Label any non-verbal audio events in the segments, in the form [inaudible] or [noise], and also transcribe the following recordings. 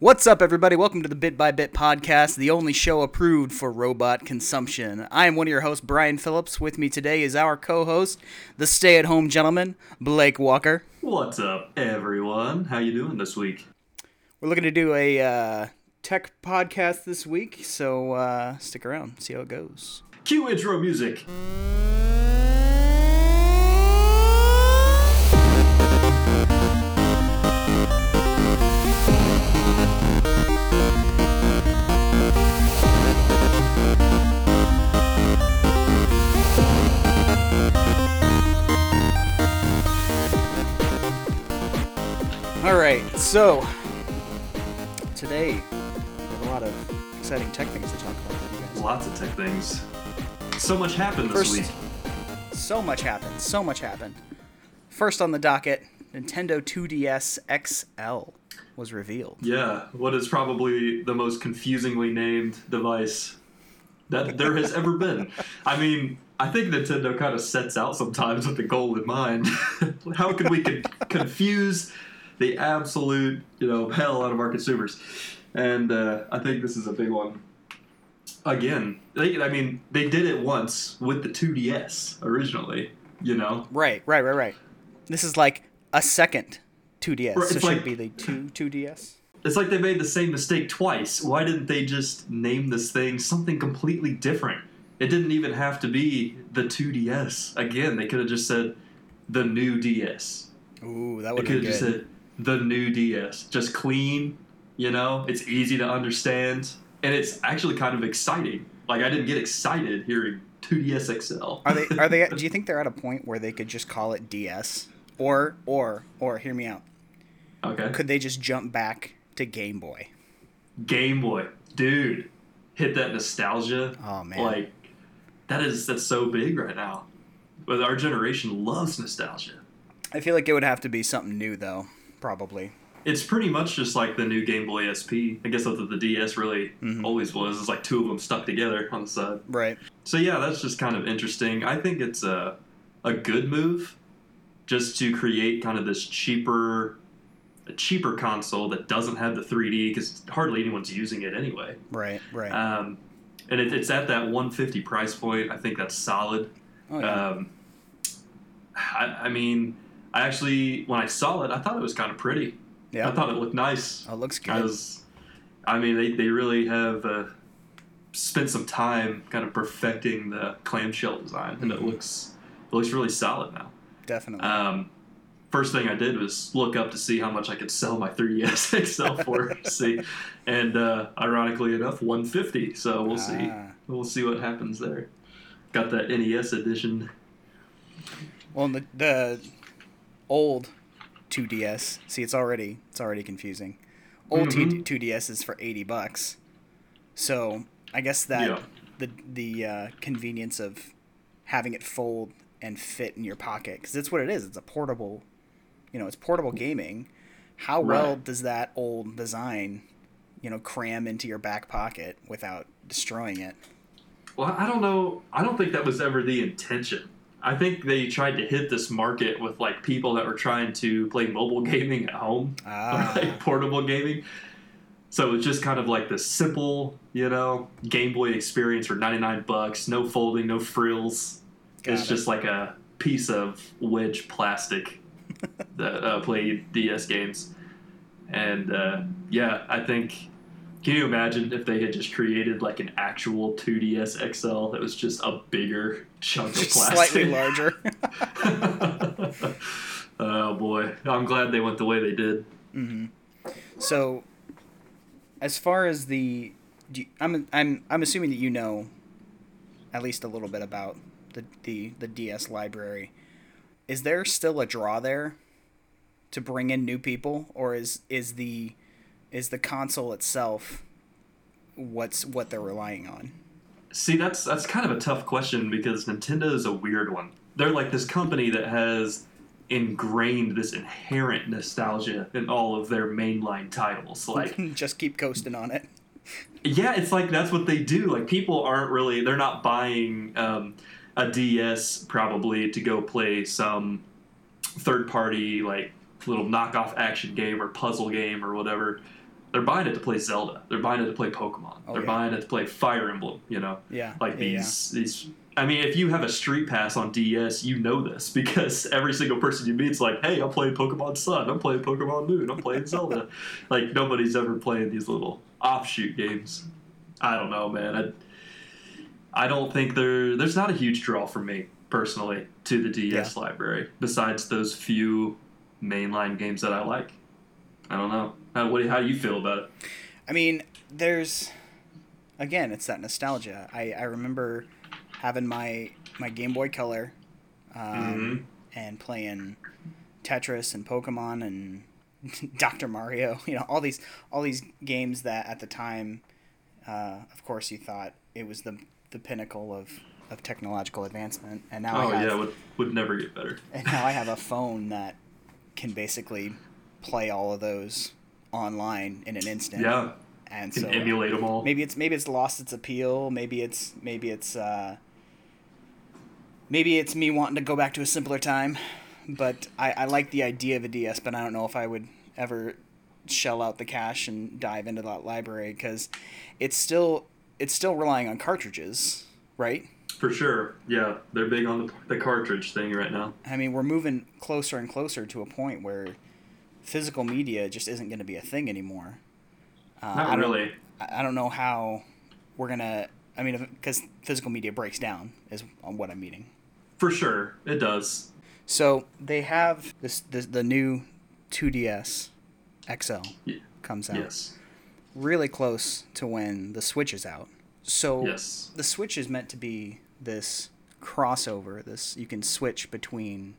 What's up, everybody? Welcome to the Bit by Bit podcast, the only show approved for robot consumption. I am one of your hosts, Brian Phillips. With me today is our co host, the stay at home gentleman, Blake Walker. What's up, everyone? How you doing this week? We're looking to do a uh, tech podcast this week, so uh, stick around, see how it goes. Cue intro music. All right, so today we have a lot of exciting tech things to talk about. Lots of tech things. So much happened this First- week. So much happened. So much happened. First on the docket, Nintendo 2DS XL was revealed. Yeah, what is probably the most confusingly named device that [laughs] there has ever been. I mean, I think Nintendo kind of sets out sometimes with the goal in mind. [laughs] How can we con- confuse the absolute, you know, [laughs] hell out of our consumers? And uh, I think this is a big one. Again, they, I mean, they did it once with the 2DS originally, you know? Right, right, right, right. This is like a second 2DS. Right, so should like- it be the two 2DS? It's like they made the same mistake twice. Why didn't they just name this thing something completely different? It didn't even have to be the 2DS. Again, they could have just said the new DS. Ooh, that would have just good. said the new DS. Just clean, you know? It's easy to understand. And it's actually kind of exciting. Like, I didn't get excited hearing 2DS XL. Are they? Are they? [laughs] do you think they're at a point where they could just call it DS, or or or hear me out? okay. Could they just jump back to Game Boy? Game Boy. Dude, hit that nostalgia. Oh man, Like that is that's so big right now. But our generation loves nostalgia. I feel like it would have to be something new though, probably. It's pretty much just like the new Game Boy SP. I guess that's what the DS really Mhm. always was. It's like two of them stuck together on the side. Right. So yeah, that's just kind of interesting. I think it's a a good move, just to create kind of this cheaper, a cheaper console that doesn't have the 3D because hardly anyone's using it anyway. Right. Right. Um, and it, it's at that 150 price point. I think that's solid. oh, yeah. Um, I, I mean, I actually when I saw it, I thought it was kind of pretty. yeah. I thought it looked nice. it looks I good. was, I mean, they, they really have uh, spent some time kind of perfecting the clamshell design, and it Mhm. looks it looks really solid now. Definitely. Um, first thing I did was look up to see how much I could sell my 3ds XL for. [laughs] see, and uh, ironically enough, 150. So we'll see. Ah. We'll see what happens there. Got that NES edition. Well, the, the old 2DS. See, it's already it's already confusing. Old Mhm. 2 2DS is for 80 bucks. So, I guess that Yeah. the the uh, convenience of having it fold and fit in your pocket cuz that's what it is. It's a portable, you know, it's portable gaming. How well does that old design, you know, cram into your back pocket without destroying it? Well, I don't know. I don't think that was ever the intention. I think they tried to hit this market with like people that were trying to play mobile [laughs] gaming at home, Ah. or like portable gaming. So it's just kind of like the simple, you know, Game Boy experience for 99 bucks, no folding, no frills. Got it's it. just like a piece of wedge plastic [laughs] that uh, played DS games. And uh, yeah, I think. Can you imagine if they had just created like an actual 2DS XL that was just a bigger chunk of plastic? slightly [laughs] larger. [laughs] oh boy, I'm glad they went the way they did. Mm-hmm. So, as far as the, do you, I'm I'm I'm assuming that you know, at least a little bit about the the the DS library. Is there still a draw there, to bring in new people, or is is the, is the console itself, what's what they're relying on? See, that's that's kind of a tough question because Nintendo is a weird one. They're like this company that has ingrained this inherent nostalgia in all of their mainline titles. [laughs] Like, Just keep coasting on it. yeah, it's like that's what they do. Like, people aren't really they're not buying um, a DS probably to go play some third party like little knockoff action game or puzzle game or whatever. They're buying it to play Zelda. They're buying it to play Pokemon. Oh, They're yeah. buying it to play Fire Emblem. You know, Yeah. like yeah, yeah. these these. I mean, if you have a Street Pass on DS, you know this [laughs] because every single person you meet's like, "Hey, I'm playing Pokemon Sun. I'm playing Pokemon Moon. I'm playing [laughs] Zelda." like nobody's ever playing these little offshoot games. I don't know, man. I, I don't think there there's not a huge draw for me personally to the DS library besides those few mainline games that I like. I don't know. How, what, how do you feel about it? I mean, there's again, it's that nostalgia. I, I remember having my my Game Boy Color um, and playing Tetris and Pokemon and [laughs] Dr. Mario. You know, all these all these games that at the time, uh, of course, you thought it was the the pinnacle of, of technological advancement. And now Oh I have, yeah, would would never get better. and now I have a [laughs] phone that can basically play all of those online in an instant. Yeah, and so emulate them all. maybe it's maybe it's lost its appeal. Maybe it's maybe it's uh, maybe it's me wanting to go back to a simpler time. But I, I like the idea of a DS, but I don't know if I would ever shell out the cash and dive into that library because it's still it's still relying on cartridges, right? For sure. Yeah, they're big on the, the cartridge thing right now. I mean, we're moving closer and closer to a point where physical media just isn't going to be a thing anymore. Uh, I Not don't- really. I I don't know how we're gonna. I mean, because physical media breaks down is what I'm meaning. For sure, it does. So they have this, this the new 2DS XL Ye- comes out Yes. really close to when the Switch is out. So Yes. the Switch is meant to be this crossover. This you can switch between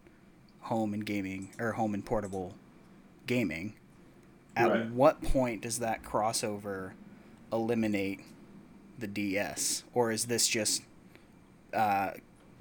home and gaming or home and portable gaming. At Right. what point does that crossover eliminate the DS, or is this just uh,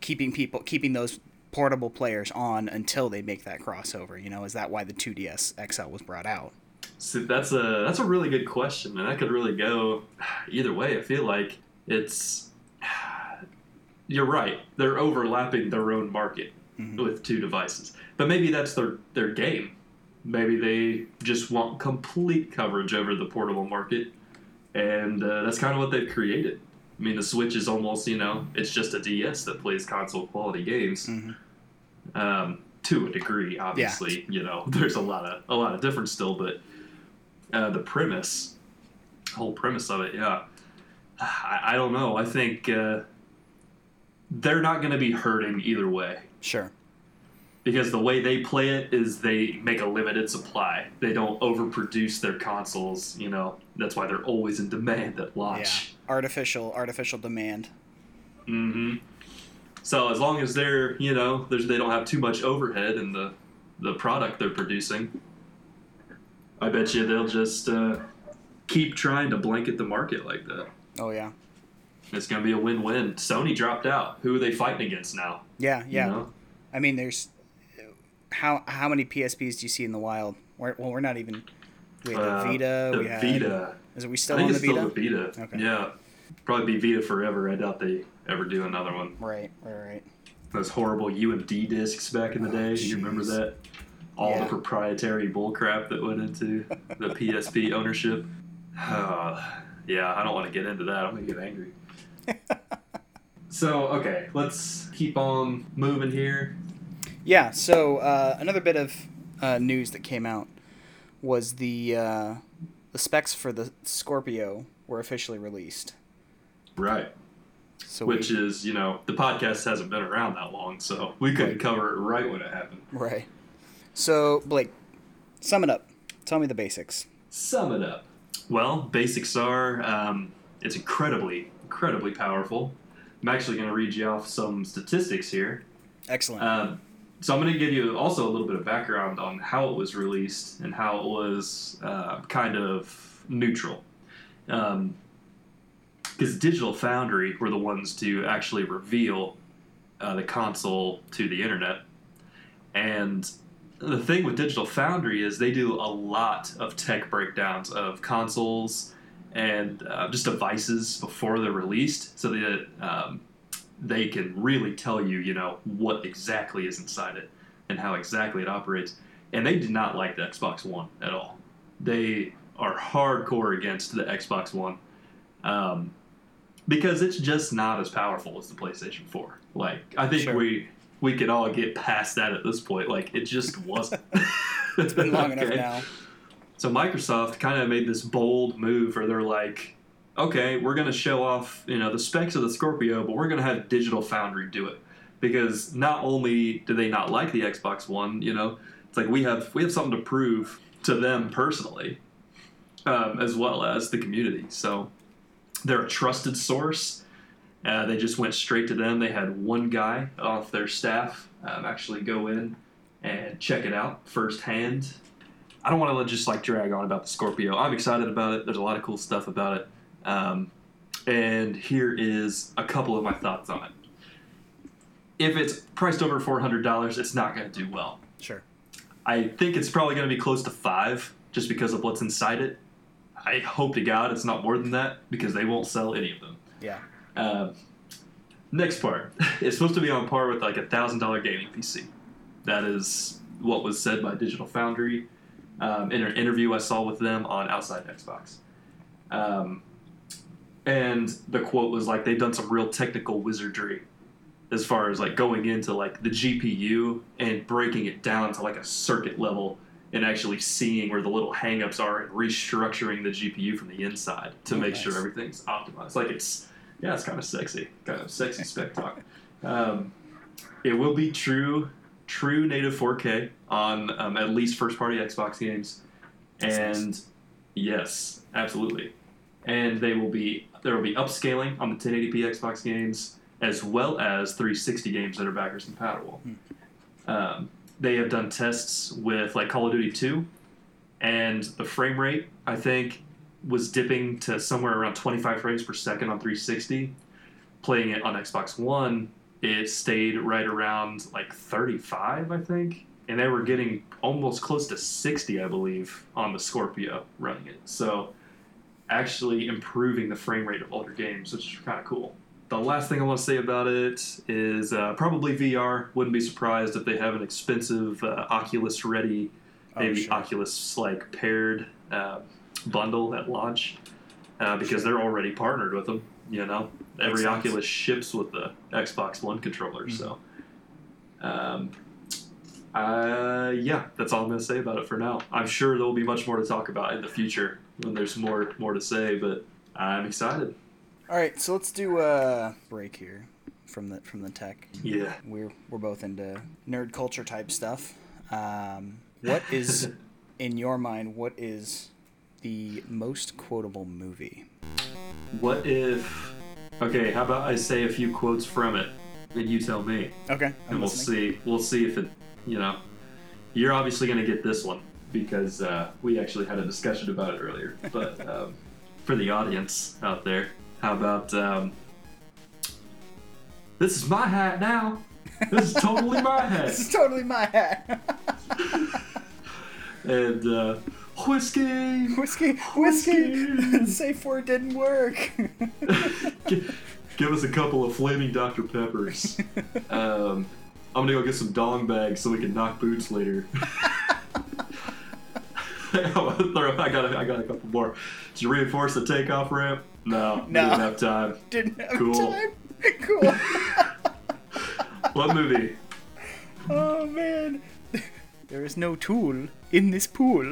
keeping people keeping those portable players on until they make that crossover? You know, is that why the 2DS XL was brought out? So that's a that's a really good question, and that could really go either way. I feel like it's [sighs] you're right. They're overlapping their own market Mhm. with two devices, but maybe that's their their game. Maybe they just want complete coverage over the portable market, and uh, that's kind of what they've created. I mean, the Switch is almost you know it's just a DS that plays console quality games. Mhm. um, to a degree. Obviously, you know, [laughs] there's a lot of a lot of difference still, but uh, the premise, whole premise of it, yeah, [sighs] I, I don't know. I think uh, they're not going to be hurting either way Sure. Because the way they play it is they make a limited supply. They don't overproduce their consoles. You know, that's why they're always in demand at launch. Yeah. Artificial artificial demand. Mm-hmm. So as long as they're, you know, there's, they don't have too much overhead in the the product they're producing, I bet you they'll just uh, keep trying to blanket the market like that. Oh yeah. It's gonna be a win-win. Sony dropped out. Who are they fighting against now? Yeah, yeah. You know? I mean, there's how how many PSPs do you see in the wild? We're, well, we're not even. We had the Uh, Vita. the we had, Vita. Is it we I still think on it's the Vita? still the Vita. Okay. Yeah, probably be Vita forever. I doubt they ever do another one. Right, right, right. Those horrible UMD discs back in the Oh, day. Do you remember that? All Yeah. the proprietary bullcrap that went into the [laughs] PSP ownership. Uh, yeah, I don't want to get into that. I'm gonna get angry. [laughs] so okay, let's keep on moving here. Yeah. So uh, another bit of uh, news that came out was the uh, the specs for the Scorpio were officially released. Right. So Which we, is, you know, the podcast hasn't been around that long, so we couldn't Right. cover it right when it happened. right. So Blake, sum it up. Tell me the basics. Sum it up. Well, basics are um, it's incredibly, incredibly powerful. I'm actually going to read you off some statistics here. Excellent. Um, so I'm going to give you also a little bit of background on how it was released and how it was uh, kind of neutral. Because Digital Foundry were the ones to actually reveal uh, the console to the internet. And the thing with Digital Foundry is they do a lot of tech breakdowns of consoles and uh, just devices before they're released so that um, they can really tell you, you know, what exactly is inside it and how exactly it operates. And they did not like the Xbox One at all. They are hardcore against the Xbox One, um, because it's just not as powerful as the PlayStation Four. Like I think Sure. we we could all get past that at this point. Like it just wasn't. [laughs] [laughs] It's been long enough now. So Microsoft kind of made this bold move where they're like, okay, we're going to show off, you know, the specs of the Scorpio, but we're going to have Digital Foundry do it because not only do they not like the Xbox One, you know, it's like we have we have something to prove to them personally, um, as well as the community. So they're a trusted source. Uh, they just went straight to them. They had one guy off their staff um, actually go in and check it out firsthand. I don't want to just like drag on about the Scorpio. I'm excited about it. There's a lot of cool stuff about it. Um, and here is a couple of my thoughts on it. If it's priced over $400, it's not going to do well. Sure. I think it's probably going to be close to five just because of what's inside it. I hope to God it's not more than that because they won't sell any of them. Yeah. Um, next part. [laughs] It's supposed to be on par with like a thousand dollar gaming PC. That is what was said by Digital Foundry um, in an interview I saw with them on Outside Xbox. Um, and the quote was like they've done some real technical wizardry as far as like going into like the GPU and breaking it down to like a circuit level and actually seeing where the little hangups are and restructuring the GPU from the inside to Oh, make nice. sure everything's optimized. Like it's yeah, it's kind of sexy, kind of sexy spec talk. [laughs] Um, it will be true, true native 4K on um, at least first party Xbox games, That's and yes, absolutely. And they will be there will be upscaling on the 1080p Xbox games as well as 360 games that are backwards compatible. Um, they have done tests with like Call of Duty 2, and the frame rate I think was dipping to somewhere around 25 frames per second on 360. Playing it on Xbox One, it stayed right around like 35, I think, and they were getting almost close to 60, I believe, on the Scorpio running it. So, actually improving the frame rate of older games, which is kind of cool. The last thing I want to say about it is uh, probably VR. Wouldn't be surprised if they have an expensive uh, Oculus ready, Oh, maybe sure. Oculus like paired uh, bundle at launch, uh, because they're already partnered with them. You know, every. Oculus ships with the Xbox One controller. Mhm. So, um, uh, yeah, that's all I'm going to say about it for now. I'm sure there will be much more to talk about in the future when there's more more to say, but I'm excited. All right, so let's do a break here from the from the tech. Yeah. We're we're both into nerd culture type stuff. Um, what is [laughs] in your mind? What is the most quotable movie? What if? Okay, how about I say a few quotes from it, and you tell me, Okay, and I'm we'll listening. see. We'll see if it. You know, you're obviously going to get this one because uh, we actually had a discussion about it earlier. But [laughs] um, for the audience out there, how about? Um, this is my hat now. This is totally my [laughs] hat. This is totally my hat. [laughs] and uh, whiskey. whiskey, whiskey. Whiskey. Safe word didn't work. Give us a couple of flaming Dr. Peppers. Um, I'm gonna go get some dong bags so we can knock boots later. [laughs] I got a, I got a couple more. Did you reinforce the takeoff ramp? No, No. didn't have time. [laughs] didn't have Cool. time. [laughs] Cool. What movie? oh man, there is no tool in this pool.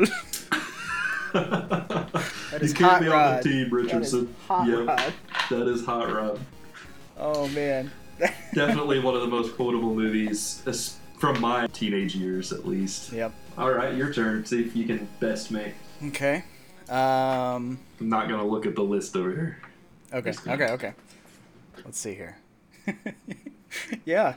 that is you can't Hot be Rod. on the team, That is Richardson. hot Yep, rod. that is Hot Rod. Oh man. Definitely one of the most quotable movies es- from my teenage years, at least. Yep. All right, your turn. See if you can best me. Okay. Um. I'm not gonna look at the list over here. Okay. Okay. Okay. Let's see here. [laughs] yeah,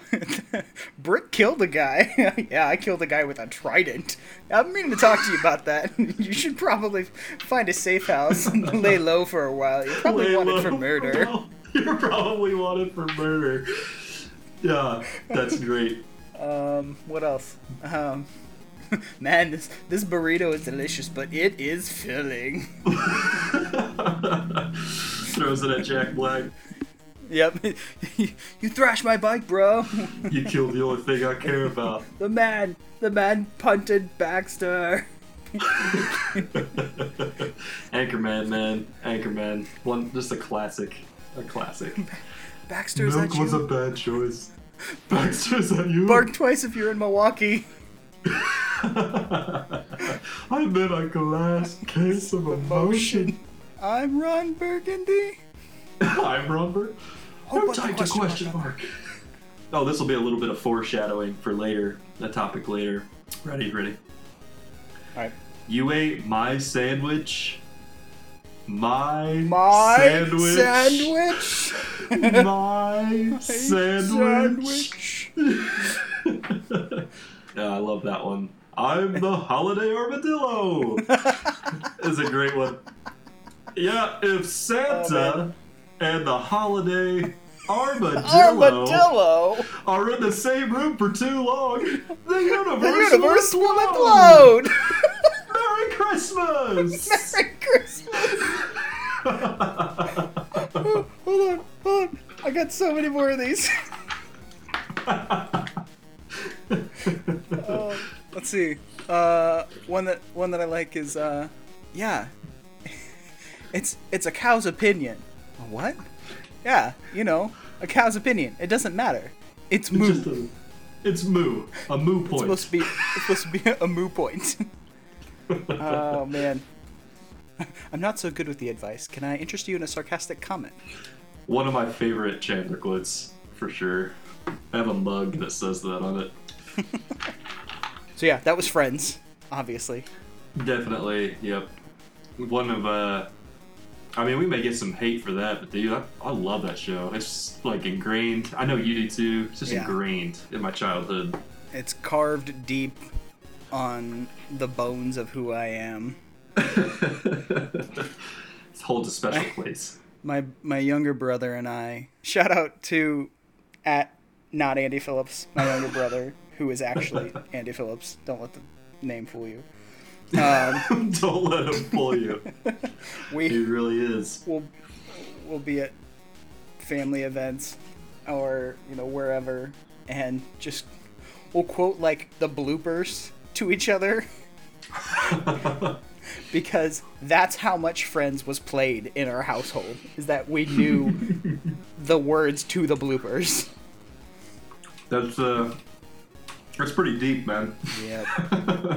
[laughs] Brick killed a guy. [laughs] yeah, I killed a guy with a trident. I'm meaning to talk to you about that. you should probably find a safe house and lay low for a while. You're probably Lay wanted low. for murder. You're probably wanted for murder. Yeah, that's great. Um, what else? Um, [laughs] man, this this burrito is delicious, but it is filling. [laughs] Throws it at Jack Black. Yep. [laughs] you thrashed my bike, bro. You killed the only thing I care about. the man, the man punted Baxter. Anchorman, man, Anchorman, one just a classic, a classic. Baxter, is that Milk was a bad choice. Baxter, is that you? Bark twice if you're in Milwaukee. I'm in a glass case of emotion. I'm Ron Burgundy. [laughs] I'm Robert. Oh, No time to question mark. Oh, this will be a little bit of foreshadowing for later, a topic later. Ready, ready. Alright. You ate my sandwich. My, My sandwich. sandwich. [laughs] [laughs] my sandwich. [laughs] yeah, I love that one. I'm the holiday armadillo. is a great one. Yeah, if Santa oh, and the holiday armadillo, Armadillo. are in the same room for too long, the universe, The universe will implode. Merry Christmas! [laughs] Merry Christmas. hold on, hold on. I got so many more of these. Uh, [laughs] let's see. Uh, one that one that I like is uh, yeah. [laughs] It's it's a cow's opinion. A what? Yeah, you know, a cow's opinion. It doesn't matter. It's moo. Just a- it's moo. A moo point. It's supposed to be it's supposed to be a moo point. Oh man. [laughs] I'm not so good with the advice. Can I interest you in a sarcastic comment? One of my favorite Chandler quotes, for sure. I have a mug that says that on it. [laughs] So yeah, that was Friends, obviously. Definitely, yep. One of, uh, I mean, we may get some hate for that, but dude, I, I love that show. It's like ingrained. I know you do too. It's just Yeah. ingrained in my childhood. It's carved deep on the bones of who I am. it holds a special place. My my younger brother and I. Shout out to at not Andy Phillips, my younger brother, who is actually [laughs] Andy Phillips. Don't let the name fool you. [laughs] Um, Don't let him fool you. [laughs] He really is. We'll, we'll be at family events or you know wherever and just we'll quote like the bloopers to each other. [laughs] Because that's how much friends was played in our household is that we knew [laughs] the words to the bloopers. That's uh, that's pretty deep, man. yeah [laughs]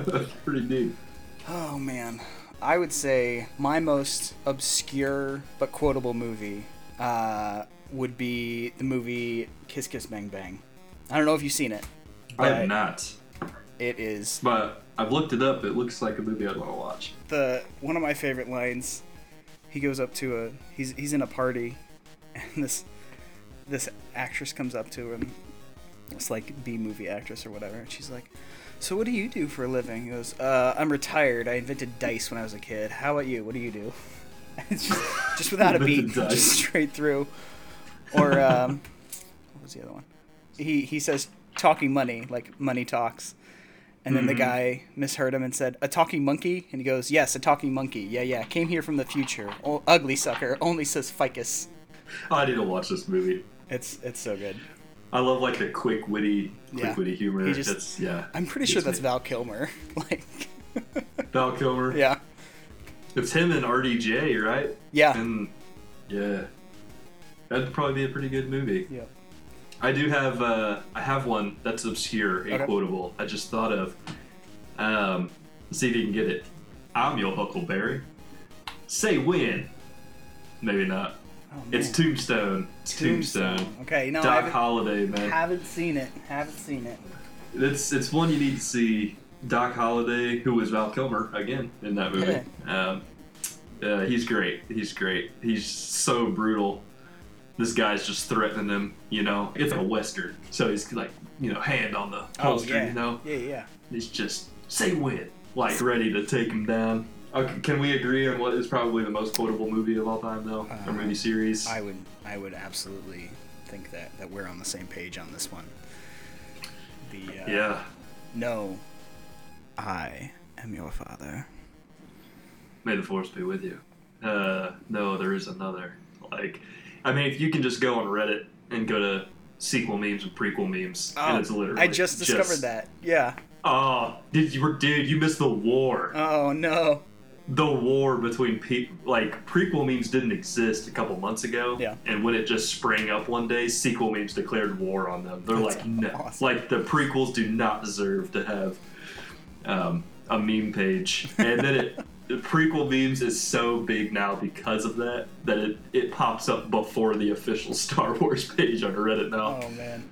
that's pretty deep. oh man. I would say my most obscure but quotable movie uh, would be the movie kiss kiss bang bang. I don't know if you've seen it I have not, it is but I've looked it up. It looks like a movie I'd want to watch. the one of my favorite lines. He goes up to a he's he's in a party, [laughs] and this this actress comes up to him. It's like B movie actress or whatever. And she's like, "So what do you do for a living?" He goes, uh, "I'm retired. I invented dice when I was a kid. How about you? What do you do?" [laughs] It's just just [laughs] without a beat, just straight through. Or um, what was the other one? He he says talking money like money talks. And then the Mhm. guy misheard him and said, "A talking monkey?" And he goes, "Yes, a talking monkey. Yeah, yeah. Came here from the future. O- ugly sucker. Only says ficus." I need to watch this movie. It's it's so good. I love like the quick witty, quick Yeah. witty humor. He just- it's yeah. I'm pretty sure that's me. Val Kilmer. [laughs] like, Val Kilmer. yeah, It's him and RDJ, right? yeah, And yeah, that'd probably be a pretty good movie. yep. I do have uh, I have one that's obscure and Okay. quotable. I just thought of. Um, let's see if you can get it. I'm your Huckleberry. Say when. Maybe not. Oh, It's. Tombstone. It's Tombstone. Okay, no, Doc haven't, Holliday, man. haven't seen it. Haven't seen it. It's it's one you need to see. Doc Holliday, who was Val Kilmer again in that movie. Um, uh, he's great. He's great. He's so brutal. This guy's just threatening him. You know, it's a western, so he's like, you know, hand on the Oh holster. yeah, You know, yeah, yeah. he's just say when, like ready to take him down. Okay, can we agree on what is probably the most quotable movie of all time, though, or Uh, movie series? I would I would absolutely think that that we're on the same page on this one. The uh, yeah. No, I am your father. May the force be with you. Uh, no, there is another. Like, I mean, if you can just go on Reddit and go to sequel memes and prequel memes, and it's literally Oh, I just discovered that. Yeah. Oh, did you dude? You missed the war. Oh no. The war between people, like prequel memes didn't exist a couple months ago. Yeah. And when it just sprang up one day, sequel memes declared war on them. They're That's like, no, like the prequels do not deserve to have um, a meme page. And then it, [laughs] the prequel memes is so big now because of that that it it pops up before the official [laughs] Star Wars page on Reddit now. Oh man.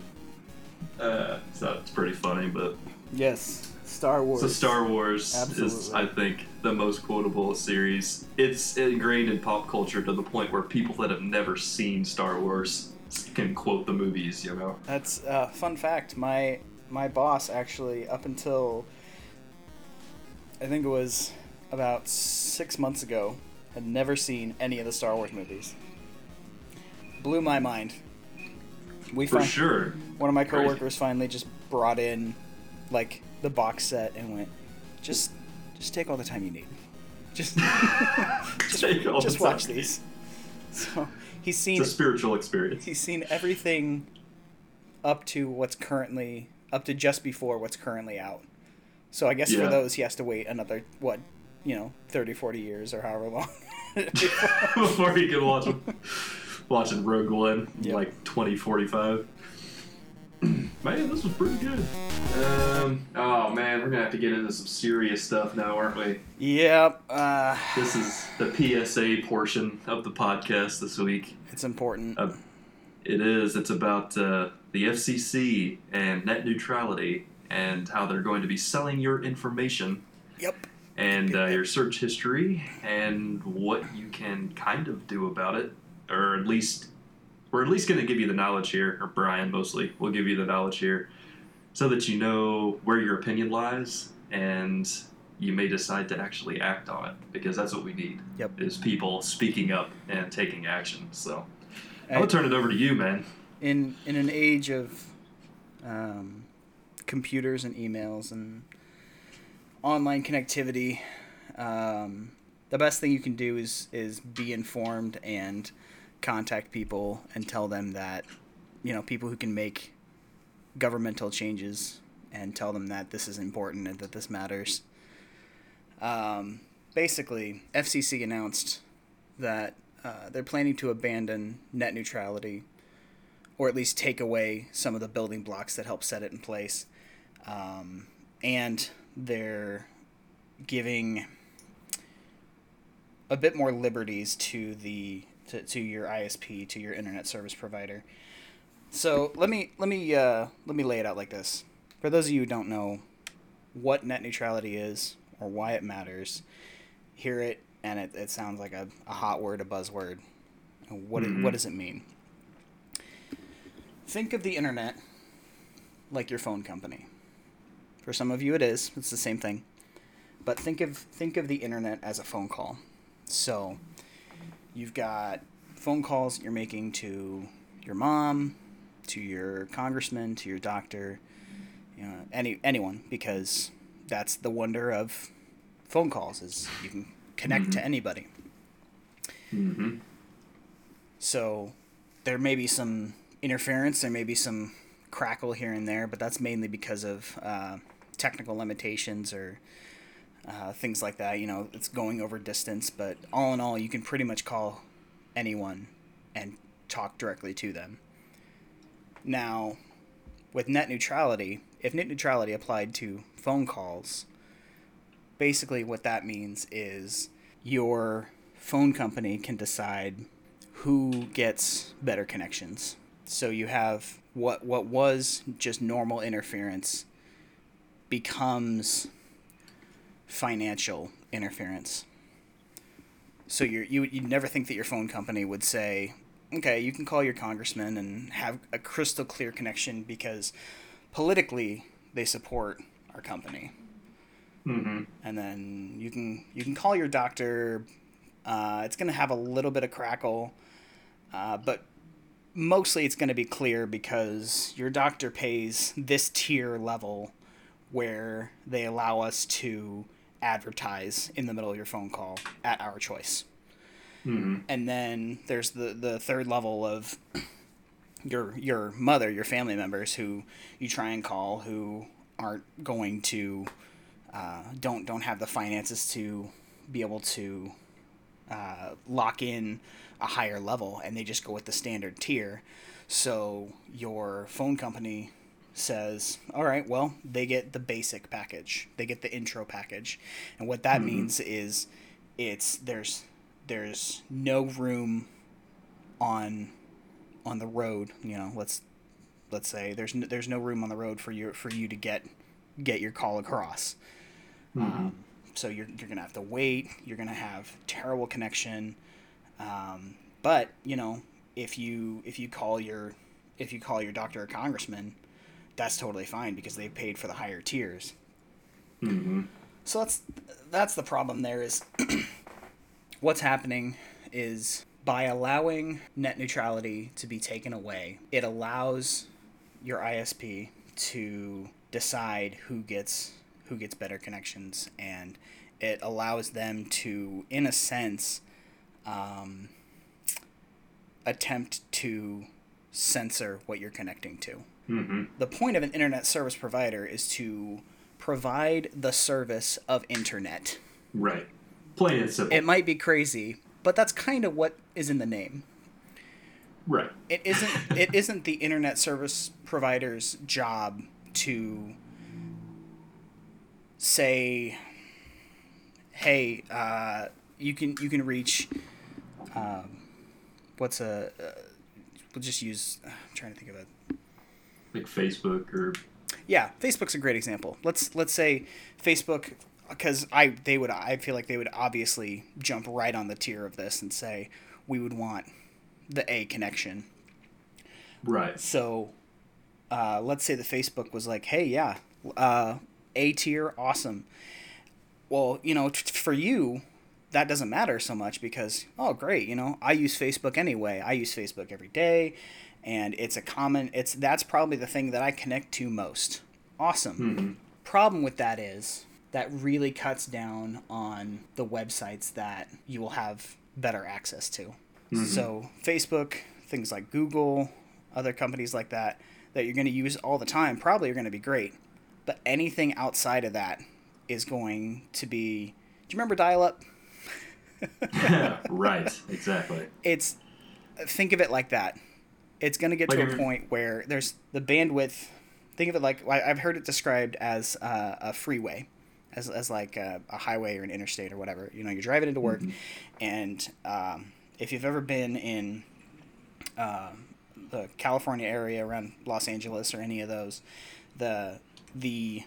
Uh, so it's pretty funny, but Yes. Star Wars. so Star Wars is, I think, the most quotable series. It's ingrained in pop culture to the point where people that have never seen Star Wars can quote the movies. You know. That's uh, fun fact. My my boss actually, up until I think it was about six months ago, had never seen any of the Star Wars movies. Blew my mind. We For sure. one of my Crazy. coworkers finally just brought in like the box set and went, just just take all the time you need. Just [laughs] just, Take all the just time watch these. So he's seen It's a spiritual experience. he's seen everything up to what's currently up to just before what's currently out. So I guess Yeah. for those he has to wait another what, you know, 30 40 years or however long. [laughs] Before you can watch watching Rogue One Yep. like 2045. [clears throat] Man, this was pretty good. Um, oh man, we're gonna have to get into some serious stuff now, aren't we? yep, uh, This is the PSA portion of the podcast this week. it's important. Uh, it is. It's about uh, the FCC and net neutrality and how they're going to be selling your information yep. And uh, your search history and what you can kind of do about it, or at least we're at least going to give you the knowledge here, or Brian mostly will give you the knowledge here, so that you know where your opinion lies and you may decide to actually act on it because that's what we need. Yep. Is people speaking up and taking action. So And turn it over to you, man. in in an age of um, computers and emails and online connectivity, um, the best thing you can do is is be informed and contact people and tell them that you know people who can make governmental changes and tell them that this is important and that this matters. Um, basically, FCC announced that uh, they're planning to abandon net neutrality or at least take away some of the building blocks that help set it in place. Um, and they're giving a bit more liberties to the to, to your ISP to your internet service provider. So let me let me uh, let me lay it out like this. For those of you who don't know what net neutrality is or why it matters, hear it and it, it sounds like a, a hot word, a buzzword. What it- Mhm. what does it mean? Think of the internet like your phone company. For some of you, it is. It's the same thing. But think of think of the internet as a phone call. So you've got phone calls you're making to your mom, to your congressman, to your doctor, you know, any anyone, because that's the wonder of phone calls is you can connect to anybody. Mm-hmm. So there may be some interference, there may be some crackle here and there, but that's mainly because of uh, technical limitations or uh, things like that. You know, it's going over distance, but all in all, you can pretty much call anyone and talk directly to them. Now, with net neutrality, if net neutrality applied to phone calls, basically what that means is your phone company can decide who gets better connections. So you have what what was just normal interference becomes financial interference. So you you you'd never think that your phone company would say, "Okay, you can call your congressman and have a crystal clear connection because politically they support our company." Mm-hmm. and then you can you can call your doctor. Uh, it's going to have a little bit of crackle, uh, but mostly it's going to be clear because your doctor pays this tier level where they allow us to advertise in the middle of your phone call at our choice. Mm-hmm. And then there's the, the third level of your your mother, your family members who you try and call who aren't going to uh, don't don't have the finances to be able to uh, lock in a higher level, and they just go with the standard tier. So your phone company says, all right, well, they get the basic package, they get the intro package, and what that mm-hmm. means is it's there's there's no room on on the road. You know, let's let's say there's no, there's no room on the road for you for you to get get your call across. Mm-hmm. Um, so you're you're gonna have to wait. You're gonna have terrible connection. Um, but you know, if you if you call your if you call your doctor or congressman, that's totally fine because they paid for the higher tiers. Mm-hmm. So that's that's the problem. There is [clears throat] what's happening is by allowing net neutrality to be taken away, it allows your ISP to decide who gets who gets better connections, and it allows them to, in a sense, um, attempt to censor what you're connecting to. Mm-hmm. The point of an internet service provider is to provide the service of internet. Right. Plain and simple. It might be crazy, but that's kind of what is in the name. Right. It isn't it isn't the internet service provider's job to say hey, uh, you can you can reach um, what's a uh, we'll just use uh, I'm trying to think of it like Facebook or yeah Facebook's a great example. Let's let's say Facebook because I they would I feel like they would obviously jump right on the tier of this and say we would want the A connection. Right. So uh, let's say the Facebook was like hey yeah uh, A tier awesome. Well you know t- for you that doesn't matter so much because oh great you know i use facebook anyway. I use facebook every day and it's a common it's that's probably the thing that i connect to most. Awesome. Mm-hmm. problem with that is that really cuts down on the websites that you will have better access to. Mm-hmm. so facebook things like google other companies like that that you're going to use all the time probably are going to be great but anything outside of that is going to be do you remember dial up [laughs] [laughs] right, exactly. It's think of it like that. It's going to get like to a point where there's the bandwidth. Think of it like I've heard it described as uh, a freeway, as, as like a, a, highway or an interstate or whatever. You know, you're driving into work, mm-hmm. and um, if you've ever been in uh, the California area around Los Angeles or any of those, the the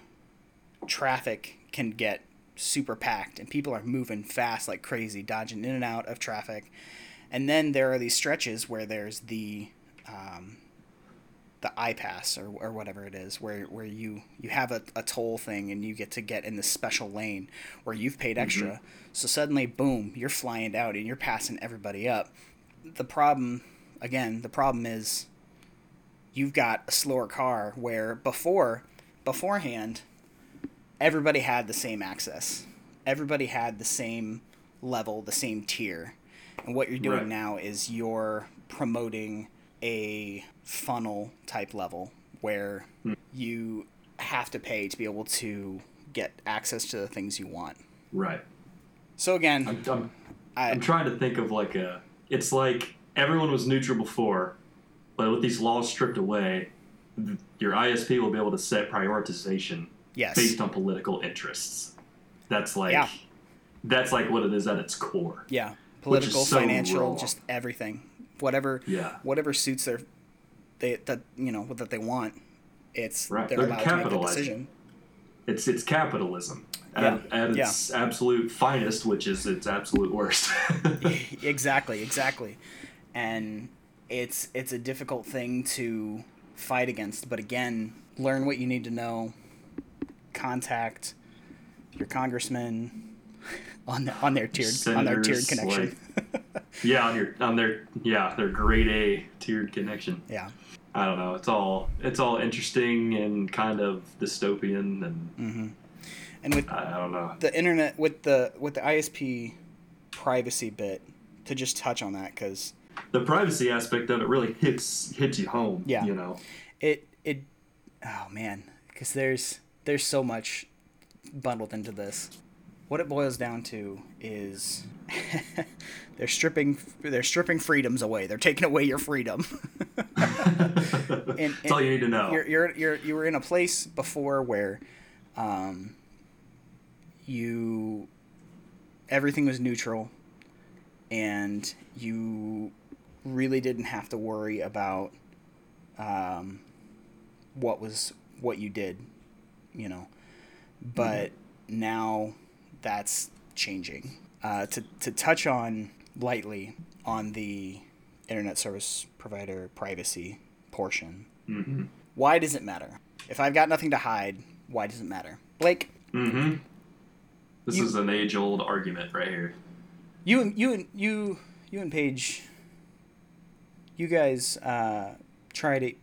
traffic can get super packed and people are moving fast like crazy, dodging in and out of traffic. And then there are these stretches where there's the um, the iPass or, or whatever it is, where, where you, you have a, a toll thing and you get to get in this special lane where you've paid mm-hmm. extra. Mm-hmm. So suddenly, boom, you're flying out and you're passing everybody up. The problem, again, the problem is you've got a slower car where before, beforehand, everybody had the same access. Everybody had the same level, the same tier. And what you're doing right. now is you're promoting a funnel type level where hmm. you have to pay to be able to get access to the things you want. Right. So again, I'm, I'm, I, am trying to think of like a. It's like everyone was neutral before, but with these laws stripped away, your ISP will be able to set prioritization Yes. Based on political interests. That's like yeah. that's like what it is at its core. Yeah. Political, so financial, wrong. just everything. Whatever yeah. whatever suits their they that you know that they want. It's right. they're, they're allowed to make decision. It's it's capitalism. Yeah. At, at its yeah. absolute finest, which is its absolute worst. [laughs] [laughs] exactly, exactly. And it's it's a difficult thing to fight against, but again, learn what you need to know contact your congressman [laughs] on the, on their tiered Senators, on their tiered connection. Like, yeah, on your on their yeah their grade A tiered connection. Yeah. I don't know. It's all it's all interesting and kind of dystopian and. Mm-hmm. And with I don't know the internet with the with the ISP privacy bit to just touch on that because the privacy aspect of it really hits hits you home. Yeah. You know. It it oh man because there's there's so much bundled into this. What it boils down to is [laughs] they're stripping they're stripping freedoms away. They're taking away your freedom. and, [laughs] That's all you need to know. You're, you're you're you were in a place before where um, you everything was neutral and you really didn't have to worry about um, what was what you did, you know. But mm-hmm. now that's changing. Uh, to to touch on lightly on the internet service provider privacy portion. Mm-hmm. Why does it matter? If I've got nothing to hide, why does it matter? Blake. Mm-hmm. This you, is an age old argument right here. You and you and you you and Paige. You guys uh, try to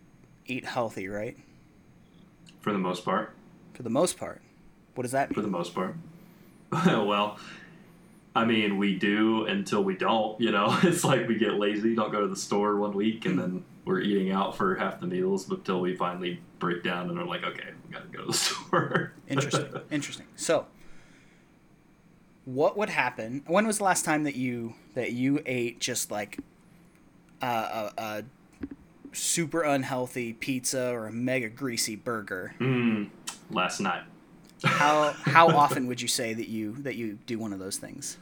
eat healthy, right? For the most part. For the most part. What does that mean? For the most part. [laughs] well, I mean, we do until we don't, you know. [laughs] It's like we get lazy, don't go to the store one week, and then we're eating out for half the meals until we finally break down and are like, okay, we got to go to the [laughs] store. Interesting. Interesting. So, what would happen? When was the last time that you that you ate just like a, a, a super unhealthy pizza or a mega greasy burger? Mm, last night. how how [laughs] often would you say that you that you do one of those things?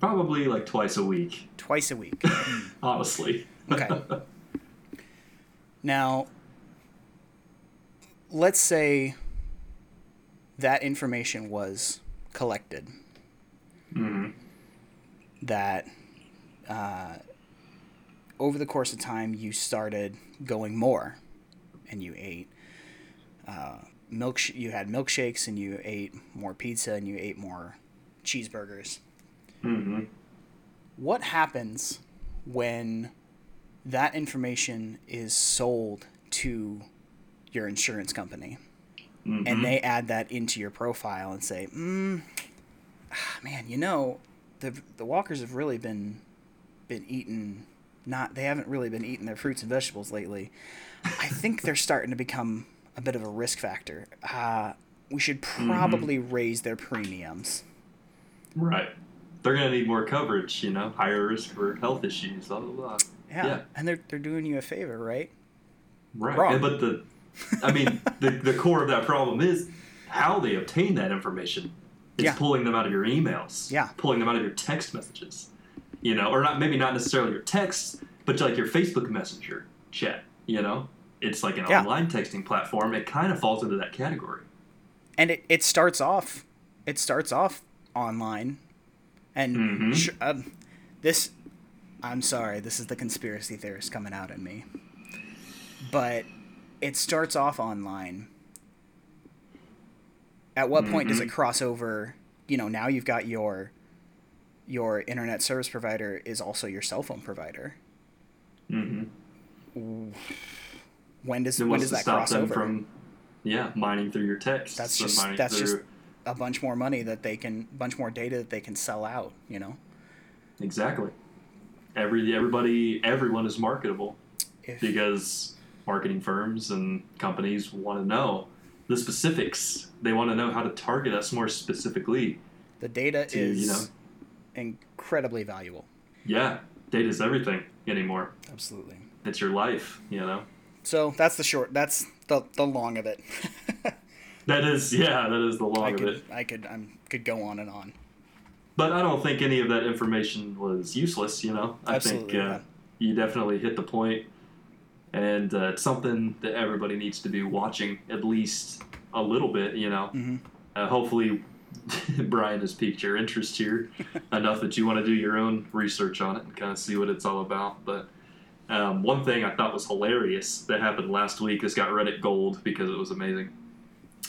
Probably like twice a week. Twice a week. [laughs] Honestly. okay. [laughs] Now, let's say that information was collected. Mm-hmm. That uh, over the course of time, you started going more, and you ate uh, milk. You had milkshakes, and you ate more pizza, and you ate more cheeseburgers. Mm-hmm. What happens when that information is sold to your insurance company? Mm-hmm. And they add that into your profile and say, mm, ah, man, you know, the the walkers have really been been eating not they haven't really been eating their fruits and vegetables lately. I think they're starting to become a bit of a risk factor. Uh, we should mm-hmm. probably mm-hmm. raise their premiums. Right. They're gonna need more coverage, you know, higher risk for health issues, blah blah blah. Yeah. yeah. And they're they're doing you a favor, right? Right. Wrong. but the I mean, the, the core of that problem is how they obtain that information. It's yeah. pulling them out of your emails. Yeah. Pulling them out of your text messages. You know, or not maybe not necessarily your text, but like your Facebook Messenger chat. You know, it's like an yeah. online texting platform. It kind of falls into that category. And it, it starts off, it starts off online, and mm-hmm. sh- um, this. I'm sorry, this is the conspiracy theorist coming out in me. But it starts off online. At what mm-hmm. point does it mm-hmm. cross over? You know, now you've got your your internet service provider is also your cell phone provider. Mm-hmm. When does when does that cross over? From, yeah, mining through your text. That's just that's through... just a bunch more money that they can, bunch more data that they can sell out. You know. Exactly. Every everybody, everyone is marketable if, because marketing firms and companies want to know the specifics. They want to know how to target us more specifically. The data to, is you know, incredibly valuable. Yeah, data is everything anymore. Absolutely. It's your life, you know. So that's the short. That's the the long of it. [laughs] that is, yeah, that is the long I could, of it. I could, I could go on and on. But I don't think any of that information was useless. You know, I Absolutely, think uh, yeah. you definitely hit the point and uh, it's something that everybody needs to be watching at least a little bit. You know, mm-hmm. uh, hopefully [laughs] Brian has piqued your interest here [laughs] enough that you want to do your own research on it and kind of see what it's all about. But um, one thing I thought was hilarious that happened last week. This got Reddit gold because it was amazing.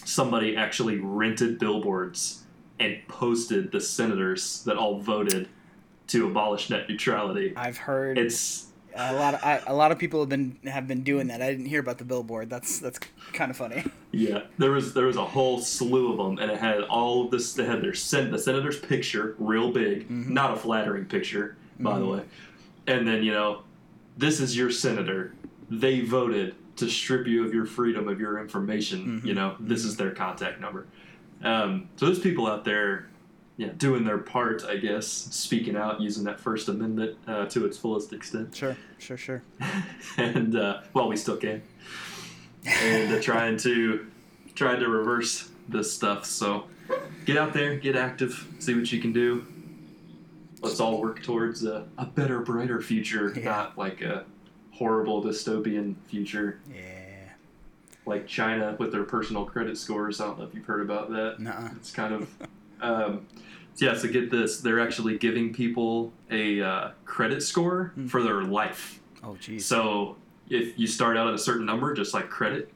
Somebody actually rented billboards and posted the senators that all voted to abolish net neutrality. I've heard it's a lot of I, a lot of people have been have been doing that. I didn't hear about the billboard. That's that's kind of funny. Yeah, there was there was a whole slew of them, and it had all of this. They had their sen- the senator's picture, real big, mm-hmm. not a flattering picture, by mm-hmm. the way. And then you know, this is your senator. They voted to strip you of your freedom of your information. Mhm. You know, this is their contact number. Um, so there's people out there, yeah, doing their part, I guess, speaking out, using that First Amendment uh, to its fullest extent, Sure, sure, sure. [laughs] and uh, well, we still can, and uh, trying to trying to reverse this stuff. So get out there, get active, see what you can do. Let's all work towards a, a better, brighter future, Yeah. not like a horrible dystopian future Yeah. like China with their personal credit scores. I don't know if you've heard about that. Nuh-uh. It's kind of, [laughs] um, yeah. So get this: they're actually giving people a uh, credit score Hmm. for their life. Oh, jeez. So if you start out at a certain number, just like credit,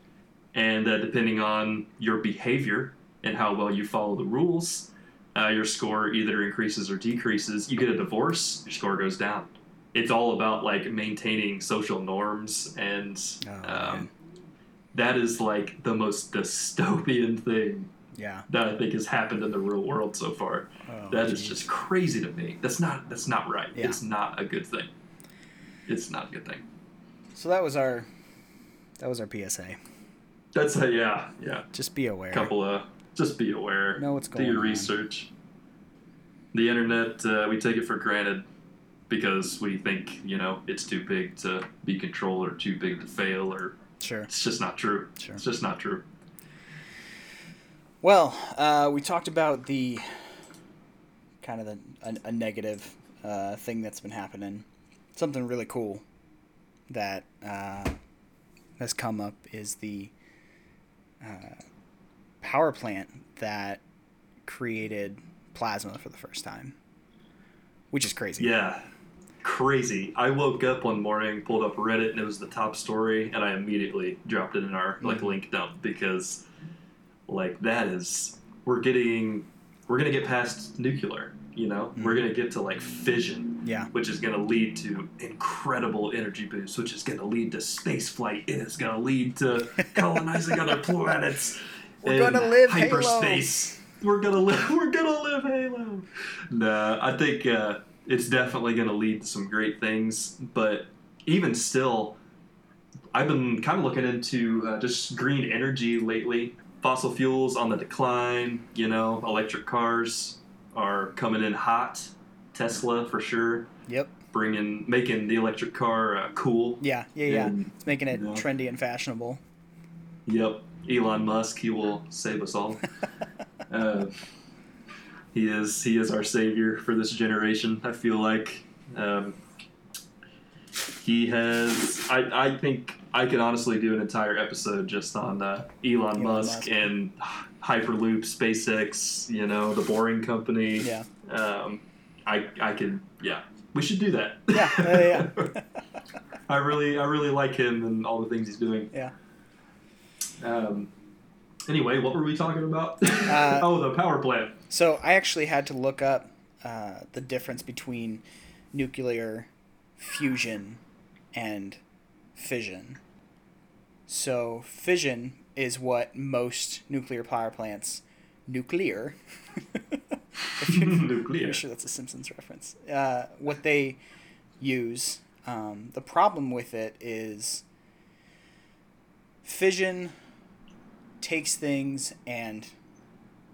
and uh, depending on your behavior and how well you follow the rules, uh, your score either increases or decreases. You get a divorce, your score goes down. It's all about like maintaining social norms, and Oh, um, that is like the most dystopian thing yeah. that I think has happened in the real world so far. Oh, That is jeez. just crazy to me. That's not that's not right. Yeah. It's not a good thing. It's not a good thing. So that was our that was our PSA. That's a yeah, yeah. Just be aware. Couple of just be aware. Know what's going Do your on. research. The internet, uh, we take it for granted because we think you know it's too big to be controlled or too big to fail, or Sure. it's just not true. Sure. It's just not true. Well, uh, we talked about the kind of the, a, a negative uh, thing that's been happening. Something really cool that uh, has come up is the uh, power plant that created plasma for the first time, which is crazy. Yeah. Crazy. I woke up one morning, pulled up Reddit, and it was the top story, and I immediately dropped it in our like Mhm. link dump because like that is we're getting we're gonna get past nuclear, you know? We're Mhm. gonna get to like fission, Yeah. which is gonna lead to incredible energy boosts, which is gonna lead to space flight, and it's gonna lead to [laughs] colonizing other planets. [laughs] We're gonna live Halo. hyperspace. We're gonna live. [laughs] We're gonna live Halo. Nah, I think uh, it's definitely gonna lead to some great things. But even still, I've been kind of looking into uh, just green energy lately. Fossil fuels on the decline. You know, electric cars are coming in hot. Tesla for sure, Yep. bringing making the electric car uh, cool. Yeah. Yeah. Yeah. And, It's making it Yeah. trendy and fashionable. Yep, Elon Musk. He will save us all. [laughs] uh, he is he is our savior for this generation. I feel like um, he has. I I think I could honestly do an entire episode just on uh, Elon, Elon Musk, Musk. and Hyperloop, SpaceX. You know, the Boring Company. Yeah. Um, I I could yeah. We should do that. Yeah, yeah, yeah. [laughs] I really I really like him and all the things he's doing. Yeah. Um, anyway, what were we talking about? [laughs] Uh, oh, the power plant. So I actually had to look up uh, the difference between nuclear fusion and fission. So fission is what most nuclear power plants, nuclear. [laughs] [laughs] Nuclear. I'm sure that's a Simpsons reference. Uh, what they use. Um, the problem with it is fission takes things and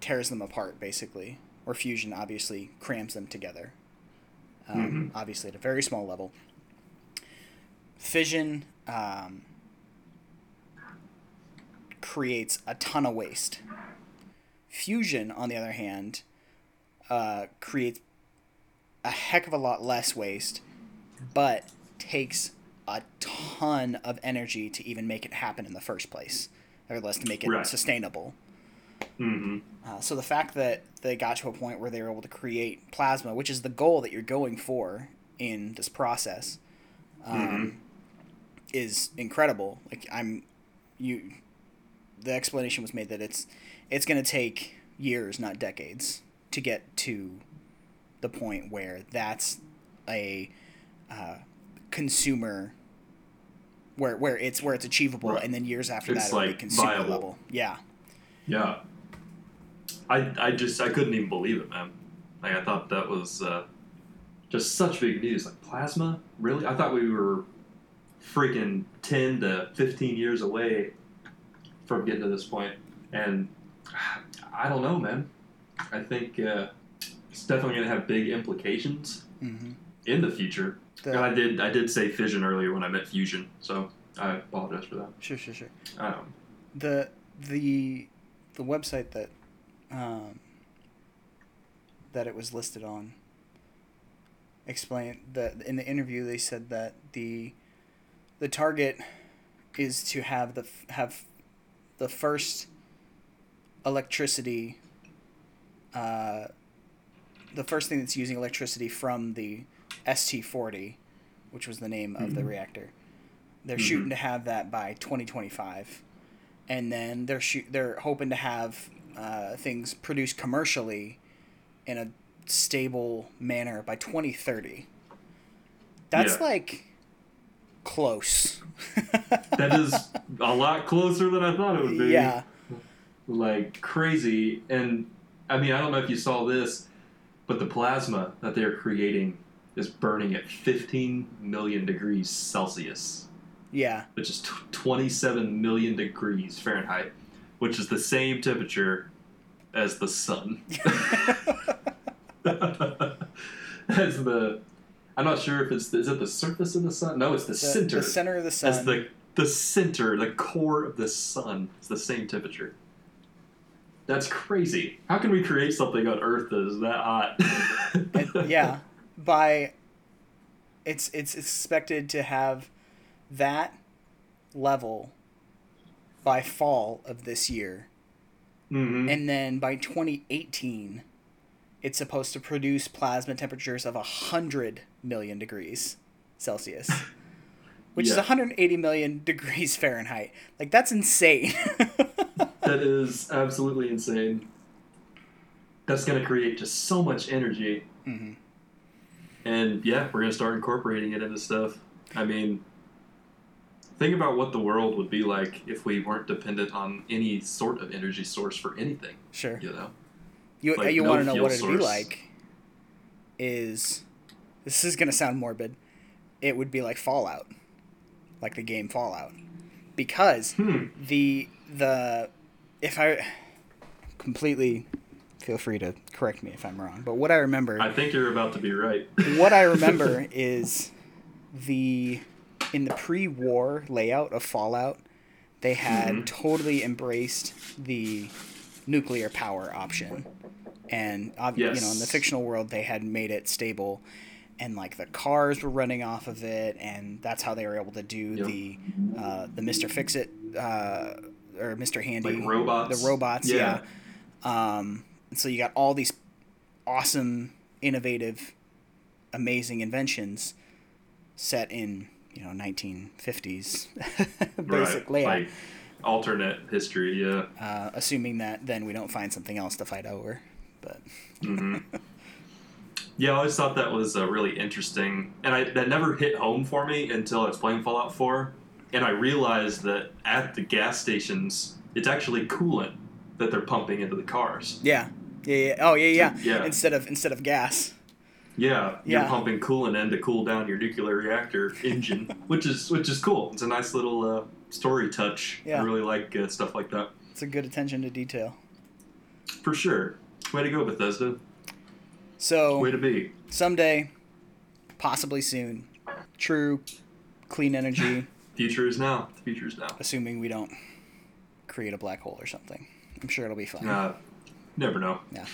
tears them apart, basically. Or fusion obviously crams them together. Um, Obviously, at a very small level. Fission um, creates a ton of waste. Fusion, on the other hand, uh, creates a heck of a lot less waste, but takes a ton of energy to even make it happen in the first place, or less to make it Right. sustainable. hmm Uh, so the fact that they got to a point where they were able to create plasma, which is the goal that you're going for in this process, um, is incredible. Like I'm, you, the explanation was made that it's it's going to take years, not decades, to get to the point where that's a uh, consumer. Where, where it's where it's achievable, Right. and then years after It's, that, it'll be like, consumer viable. level. Yeah, Yeah. I I just I couldn't even believe it, man. Like I thought that was uh, just such big news. Like plasma, really? I thought we were freaking 10 to 15 years away from getting to this point. And I don't know, man. I think uh, it's definitely going to have big implications hmm in the future. and I did I did say fission earlier when I meant fusion, so I apologize for that. sure, sure, sure. Um, the the the website that um, that it was listed on explained that in the interview they said that the the target is to have the have the first electricity uh, the first thing that's using electricity from the ST40 which was the name of the Mhm. reactor they're Mhm. shooting to have that by 2025 and then they're shoot they're hoping to have uh, things produced commercially in a stable manner by 2030 that's Yeah. like close [laughs] that is a lot closer than I thought it would be. yeah like crazy. And I mean, I don't know if you saw this, but the plasma that they're creating is burning at 15 million degrees Celsius, yeah which is t- 27 million degrees Fahrenheit, which is the same temperature as the sun. [laughs] [laughs] as the, I'm not sure if it's the, is it the surface of the sun? No, it's the, the, center. the center of the sun as the the center, the core of the sun is the same temperature. That's crazy. How can we create something on Earth that is that hot? [laughs] And- yeah by it's it's expected to have that level by fall of this year hmm and then by 2018 it's supposed to produce plasma temperatures of 100 million degrees celsius [laughs] which is 180 million [laughs] degrees fahrenheit like that's insane [laughs] that is absolutely insane. That's going to create just so much energy. Mhm. And yeah, we're going to start incorporating it into stuff. I mean, think about what the world would be like if we weren't dependent on any sort of energy source for anything, sure you know? you, like, you no want to know what it'd be like is this is going to sound morbid it would be like fallout like the game fallout because Hmm. the the if i completely feel free to correct me if i'm wrong but what i remember I think you're about to be right. [laughs] what i remember is the in the pre-war layout of fallout they had Mhm. totally embraced the nuclear power option and ob- you know in the fictional world they had made it stable and like the cars were running off of it and that's how they were able to do Yep. the uh, the mr fix it uh, or mr handy Like robots. the robots Yeah. yeah, Um, and so you got all these awesome innovative amazing inventions set in you know 1950s basic [laughs] right. layout Like alternate history, yeah. uh, assuming that then we don't find something else to fight over but hmm [laughs] yeah, I always thought that was uh, really interesting, and I that never hit home for me until I was playing Fallout 4, and I realized that at the gas stations, it's actually coolant that they're pumping into the cars. yeah yeah, yeah. oh yeah yeah Yeah. instead of instead of gas Yeah, you're Yeah. pumping coolant in to cool down your nuclear reactor engine, [laughs] which is which is cool. It's a nice little uh, story touch. Yeah. I really like uh, stuff like that. it's a good attention to detail For sure. Way to go, Bethesda. So Way to be. someday possibly soon true clean energy [laughs] Future is now. The future is now. assuming we don't create a black hole or something i'm sure it'll be fun Uh, never know. Yeah.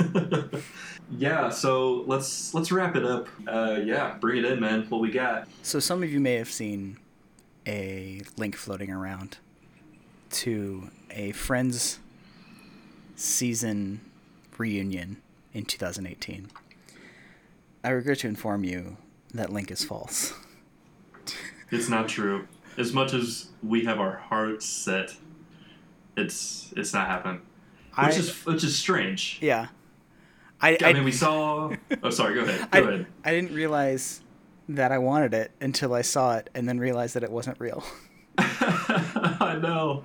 [laughs] yeah. So let's let's wrap it up. Uh, yeah, bring it in, man. What we got? So some of you may have seen a link floating around to a Friends season reunion in 2018. I regret to inform you that link is false. It's not true. As much as we have our hearts set, it's it's not happening. I, Which is which is strange. yeah. I, I, I, mean, we saw. Oh, sorry. Go ahead. Go [laughs] I, ahead. I didn't realize that I wanted it until I saw it and then realized that it wasn't real. [laughs] [laughs] I know.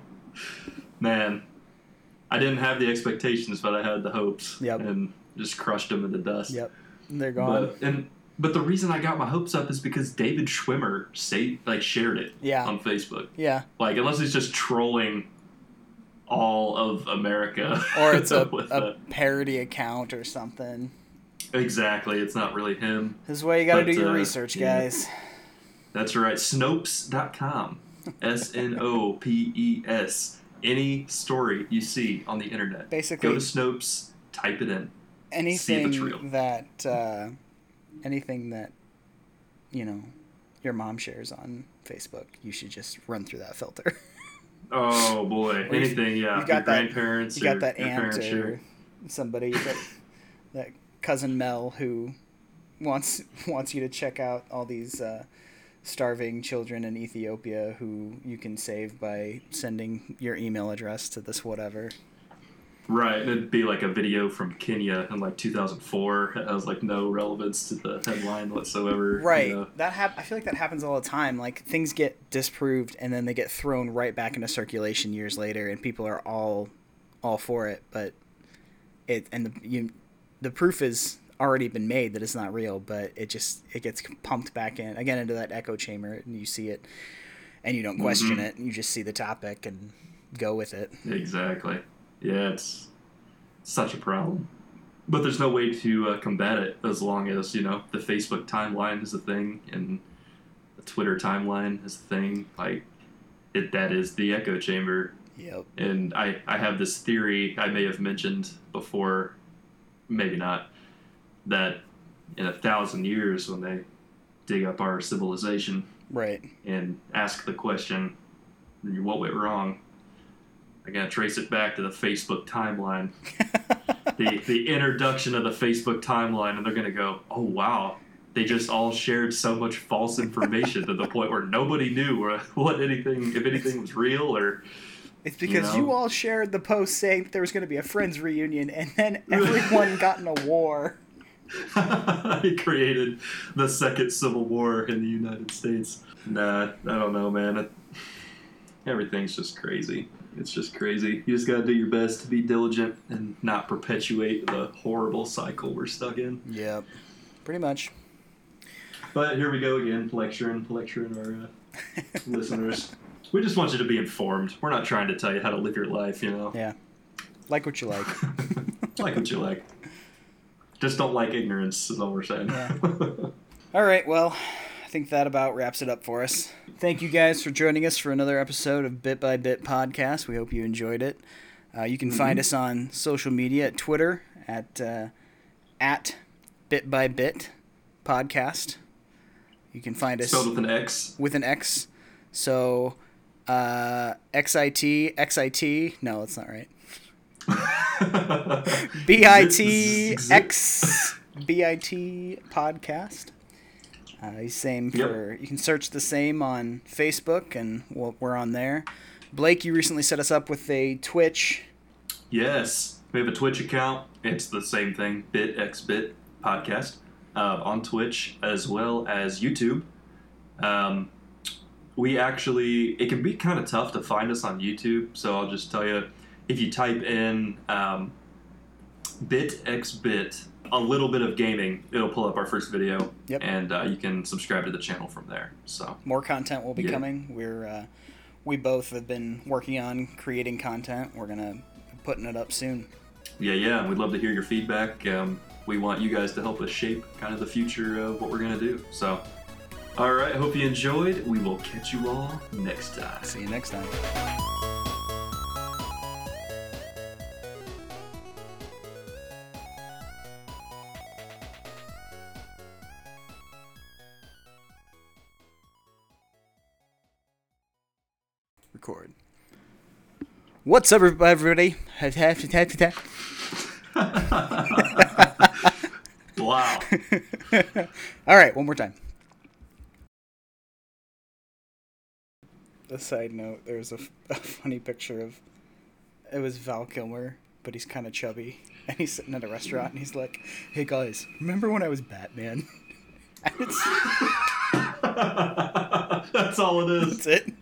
Man, I didn't have the expectations, but I had the hopes. Yep. And just crushed them in the dust. Yep. They're gone. But and but the reason I got my hopes up is because David Schwimmer say like shared it Yeah. on Facebook. Yeah. Like unless he's just trolling all of America, Or [laughs] it's a, a parody account or something. exactly. It's not really him. This is why you got to do your uh, research, yeah. guys. That's right. Snopes.com. [laughs] S N O P E S. Any story you see on the internet, Basically, go to Snopes, type it in. See if it's real. anything that uh, anything that you know your mom shares on Facebook, you should just run through that filter. [laughs] Oh boy, anything, yeah. you've got your that- grandparents, you got or that aunt or somebody that [laughs] that cousin Mel who wants wants you to check out all these uh, starving children in Ethiopia who you can save by sending your email address to this whatever. Right, it'd be like a video from Kenya in like 2004. It has like no relevance to the headline whatsoever. you Right. know. That hap- I feel like that happens all the time. Like things get disproved and then they get thrown right back into circulation years later, and people are all all for it. But it and the you the proof is already been made that it's not real, but it just it gets pumped back in again into that echo chamber, and you see it, and you don't question Mhm. it. You just see the topic and go with it. Exactly. Yeah, it's such a problem. But there's no way to uh, combat it as long as, you know, the Facebook timeline is a thing and the Twitter timeline is a thing. Like, it, that is the echo chamber. Yep. And I, I have this theory I may have mentioned before, maybe not, that in a thousand years when they dig up our civilization Right. and ask the question, what went wrong? I gotta trace it back to the Facebook timeline, [laughs] the the introduction of the Facebook timeline, and they're gonna go, oh wow, they just all shared so much false information to the point where nobody knew what anything, if anything was real or It's because you, know? all shared the post saying that there was going to be a friends reunion, and then everyone got in a war. [laughs] he created the second civil war in the United States. Nah, I don't know, man. It, everything's just crazy. It's just crazy. You just gotta do your best to be diligent and not perpetuate the horrible cycle we're stuck in. Yep. Pretty much. But here we go again, lecturing, lecturing our uh, [laughs] listeners. We just want you to be informed. We're not trying to tell you how to live your life, you know. Yeah. Like what you like. [laughs] like what you like. Just don't like ignorance, is all we're saying. Yeah. [laughs] All right, well, I think that about wraps it up for us. Thank you guys for joining us for another episode of Bit by Bit Podcast. We hope you enjoyed it. Uh, you can find us on social media at Twitter at uh, at Bit by Bit Podcast. You can find us Spelled with an X. with an X. So uh, XIT XIT. No, that's not right. [laughs] B I T X B I T podcast. Uh, same Yep. for you can search the same on Facebook and we're on there. Blake, you recently set us up with a Twitch. Yes, we have a Twitch account. It's the same thing, BitXBit Podcast, uh, on Twitch as well as YouTube. Um, we actually, it can be kind of tough to find us on YouTube, so I'll just tell you if you type in um, BitXBit, a little bit of gaming, it'll pull up our first video, Yep. and uh, you can subscribe to the channel from there. So, More content will be Yeah. coming. We're uh, we both have been working on creating content. We're gonna be putting it up soon. yeah, yeah, we'd love to hear your feedback. Um, we want you guys to help us shape kind of the future of what we're to do. So, all right, hope you enjoyed. We will catch you all next time. See you next time. Record. What's up, everybody? [laughs] wow. [laughs] All right, one more time. A side note: There's a, f- [laughs] a funny picture of it was Val Kilmer, but he's kind of chubby, and he's sitting at a restaurant, and he's like, "Hey guys, remember when I was Batman?" And it's, That's all it is. that's it.